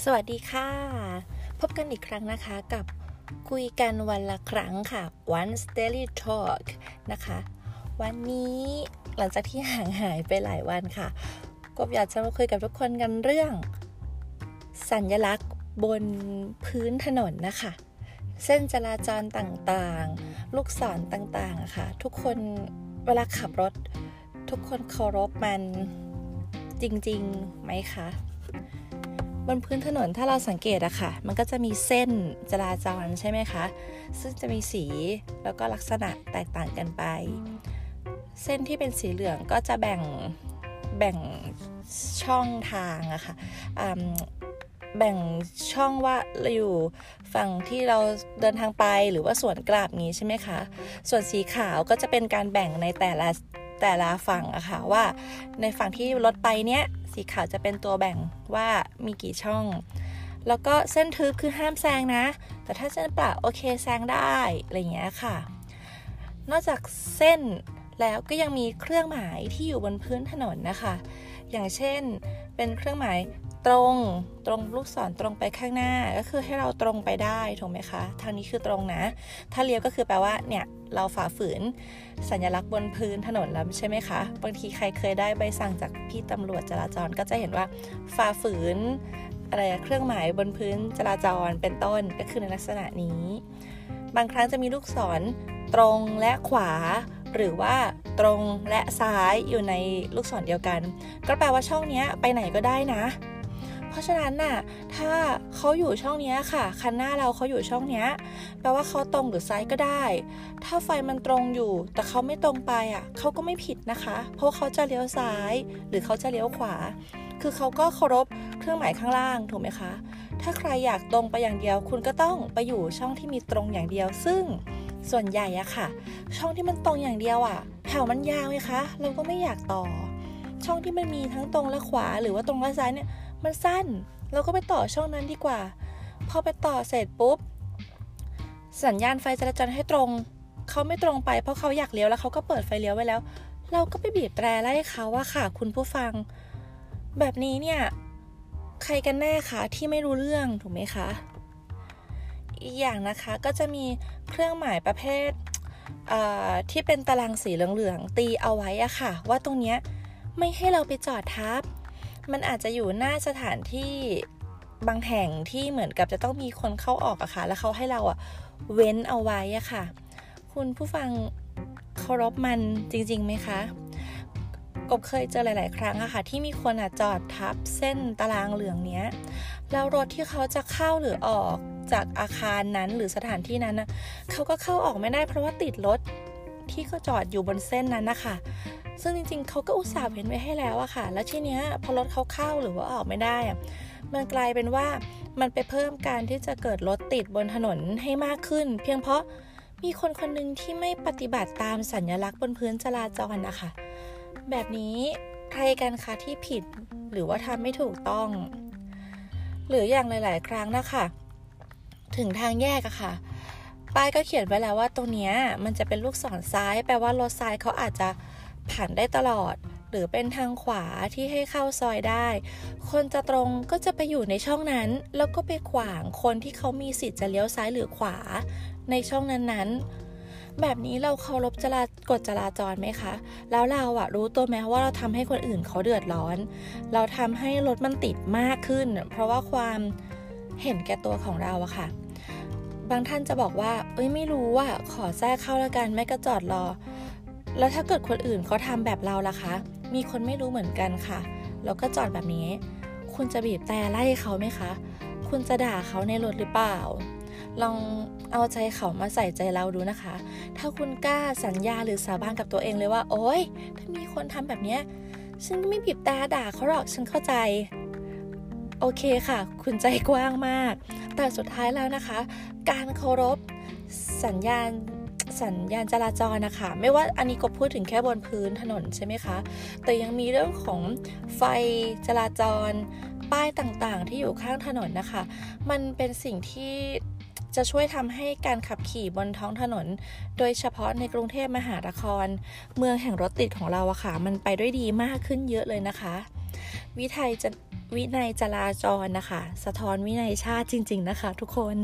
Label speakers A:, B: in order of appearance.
A: สวัสดีค่ะ พบกันอีกครั้งนะคะกับคุยกันวันละครั้งค่ะ One Daily Talk นะคะ วันนี้หลังจากที่ห่างหายไปหลายวันค่ะ กบอยากจะมาคุยกับทุกคนกันเรื่อง สัญลักษณ์บนพื้นถนนนะคะ เส้นจราจรต่างๆ ลูกศรต่างๆะค่ะ ทุกคนเวลาขับรถ ทุกคนเคารพมันจริงๆไหมคะ บนพื้นถนนถ้าเราสังเกตอะค่ะ มันก็จะมีเส้นจราจรใช่ไหมคะ ซึ่งจะมีสีแล้วก็ลักษณะแตกต่างกันไป เส้นที่เป็นสีเหลืองก็จะแบ่งแบ่งช่องทางอะค่ะแบ่งช่องว่าเราอยู่ฝั่งที่เราเดินทางไปหรือว่าส่วนกลับงี้ใช่ไหมคะ ส่วนสีขาวก็จะเป็นการแบ่งในแต่ละ แต่ละฝั่งอะค่ะว่าในฝั่งที่รถไปเนี้ยสีขาวจะเป็นตัวแบ่งว่ามีกี่ช่อง แล้วก็เส้นทึบคือห้ามแซงนะ แต่ถ้าเส้นเปล่าโอเคแซงได้อะไรเงี้ยค่ะ นอกจากเส้นแล้วก็ยังมีเครื่องหมายที่อยู่บนพื้นถนนนะคะ อย่างเช่นเป็นเครื่องหมาย ตรงตรงลูกศรตรงไปข้างหน้าก็คือให้เราตรงไปได้ถูกไหมคะ ทางนี้คือตรงนะ ถ้าเลี้ยวก็คือแปลว่าเนี่ยเราฝ่าฝืนสัญลักษณ์บนพื้นถนนแล้วใช่ไหมคะ บางทีใครเคยได้ใบสั่งจากพี่ตำรวจจราจรก็จะเห็นว่าฝ่าฝืนอะไรเครื่องหมายบนพื้นจราจรเป็นต้นก็คือในลักษณะนี้ บางครั้งจะมีลูกศรตรงและขวา หรือว่าตรงและซ้ายอยู่ในลูกศรเดียวกัน ก็แปลว่าช่องนี้ไปไหนก็ได้นะ เพราะฉะนั้นน่ะถ้าเขาอยู่ช่องนี้ค่ะ คันหน้าเราเขาอยู่ช่องนี้แปลว่าเขาตรงหรือซ้ายก็ได้ ถ้าไฟมันตรงอยู่ แต่เขาไม่ตรงไปอะเขาก็ไม่ผิดนะคะ เพราะเขาจะเลี้ยวซ้าย หรือเขาจะเลี้ยวขวา คือเขาก็เคารพเครื่องหมายข้างล่างถูกไหมคะ ถ้าใครอยากตรงไปอย่างเดียว คุณก็ต้องไปอยู่ช่องที่มีตรงอย่างเดียว ซึ่งส่วนใหญ่อะค่ะ ช่องที่มันตรงอย่างเดียวอะแถวมันยาวไงคะ เราก็ไม่อยากต่อ ช่องที่มันมีทั้งตรงและขวาหรือว่าตรงและซ้ายเนี่ย มันสั้น เราก็ไปต่อช่องนั้นดีกว่า พอไปต่อเสร็จปุ๊บ สัญญาณไฟจราจรให้ตรง เขาไม่ตรงไปเพราะเขาอยากเลี้ยวแล้วเขาก็เปิดไฟเลี้ยวไว้แล้ว เราก็ไปบีบแตรไล่เขาว่าค่ะ คุณผู้ฟัง แบบนี้เนี่ย ใครกันแน่คะที่ไม่รู้เรื่องถูกไหมคะ อีกอย่างนะคะก็จะมีเครื่องหมายประเภทที่เป็นตารางสีเหลืองๆตีเอาไว้อะค่ะ ว่าตรงเนี้ยไม่ให้เราไปจอดทับ มันอาจจะอยู่หน้าสถานที่บางแห่งที่เหมือนกับจะต้องมีคนเข้าออกอะค่ะ แล้วเขาให้เราอะเว้นเอาไว้อะค่ะ คุณผู้ฟังเคารพมันจริงๆไหมคะ กบเคยเจอหลาย ๆ ครั้งอะค่ะ ที่มีคนอะจอดทับเส้นตารางเหลืองเนี้ย แล้วรถที่เขาจะเข้าหรือออกจากอาคารนั้นหรือสถานที่นั้นนะเขาก็เข้าออกไม่ได้เพราะว่าติดรถที่เขาจอดอยู่บนเส้นนั้นนะคะ ซึ่งจริงๆเขาก็อุตส่าห์เว้นไว้ให้แล้วอะค่ะ แล้วทีเนี้ยพอรถเขาเข้าหรือว่าออกไม่ได้อะมันกลายเป็นว่ามันไปเพิ่มการที่จะเกิดรถติดบนถนนให้มากขึ้น เพียงเพราะมีคนคนหนึ่งที่ไม่ปฏิบัติตามสัญลักษณ์บนพื้นจราจรนะคะ แบบนี้ใครกันคะที่ผิดหรือว่าทำไม่ถูกต้อง หรืออย่างหลาย ๆ ครั้งนะคะถึงทางแยกอะค่ะป้ายก็เขียนไว้แล้วว่าตรงนี้มันจะเป็นลูกศรซ้าย แปลว่ารถซ้ายเขาอาจจะ ผ่านได้ตลอด หรือเป็นทางขวาที่ให้เข้าซอยได้ คนจะตรงก็จะไปอยู่ในช่องนั้น แล้วก็ไปขวางคนที่เขามีสิทธิ์จะเลี้ยวซ้ายหรือขวา ในช่องนั้นๆ แบบนี้เราเคารพจรากฎจราจรไหมคะ แล้วเราอะรู้ตัวไหมว่าเราทำให้คนอื่นเขาเดือดร้อน เราทำให้รถมันติดมากขึ้น เพราะว่าความเห็นแก่ตัวของเราอะค่ะ บางท่านจะบอกว่า เอ้ยไม่รู้ว่าขอแทรกเข้าแล้วกันไม่ก็จอดรอ แล้วถ้าเกิดคนอื่นเขาทำแบบเราล่ะคะ มีคนไม่รู้เหมือนกันค่ะ แล้วก็จอดแบบนี้ คุณจะบีบแต่ไล่เขาไหมคะ คุณจะด่าเขาในรถหรือเปล่า ลองเอาใจเขามาใส่ใจเราดูนะคะ ถ้าคุณกล้าสัญญาหรือสาบานกับตัวเองเลยว่า โอ๊ย ถ้ามีคนทำแบบนี้ฉันก็ไม่บีบแต่ด่าเขาหรอก ฉันเข้าใจ โอเคค่ะ คุณใจกว้างมาก แต่สุดท้ายแล้วนะคะ การเคารพสัญญาณ สัญญาณจราจรนะคะ ไม่ว่าอันนี้ก็พูดถึงแค่บนพื้นถนนใช่ไหมคะ แต่ยังมีเรื่องของไฟจราจร ป้ายต่างๆ ที่อยู่ข้างถนนนะคะ มันเป็นสิ่งที่จะช่วยทำให้การขับขี่บนท้องถนน โดยเฉพาะในกรุงเทพมหานคร เมืองแห่งรถติดของเราอะค่ะ มันไปด้วยดีมากขึ้นเยอะเลยนะคะ วิทัยจะวินัยจราจรนะคะ สะท้อนวินัยชาติจริง ๆ นะคะ ทุกคน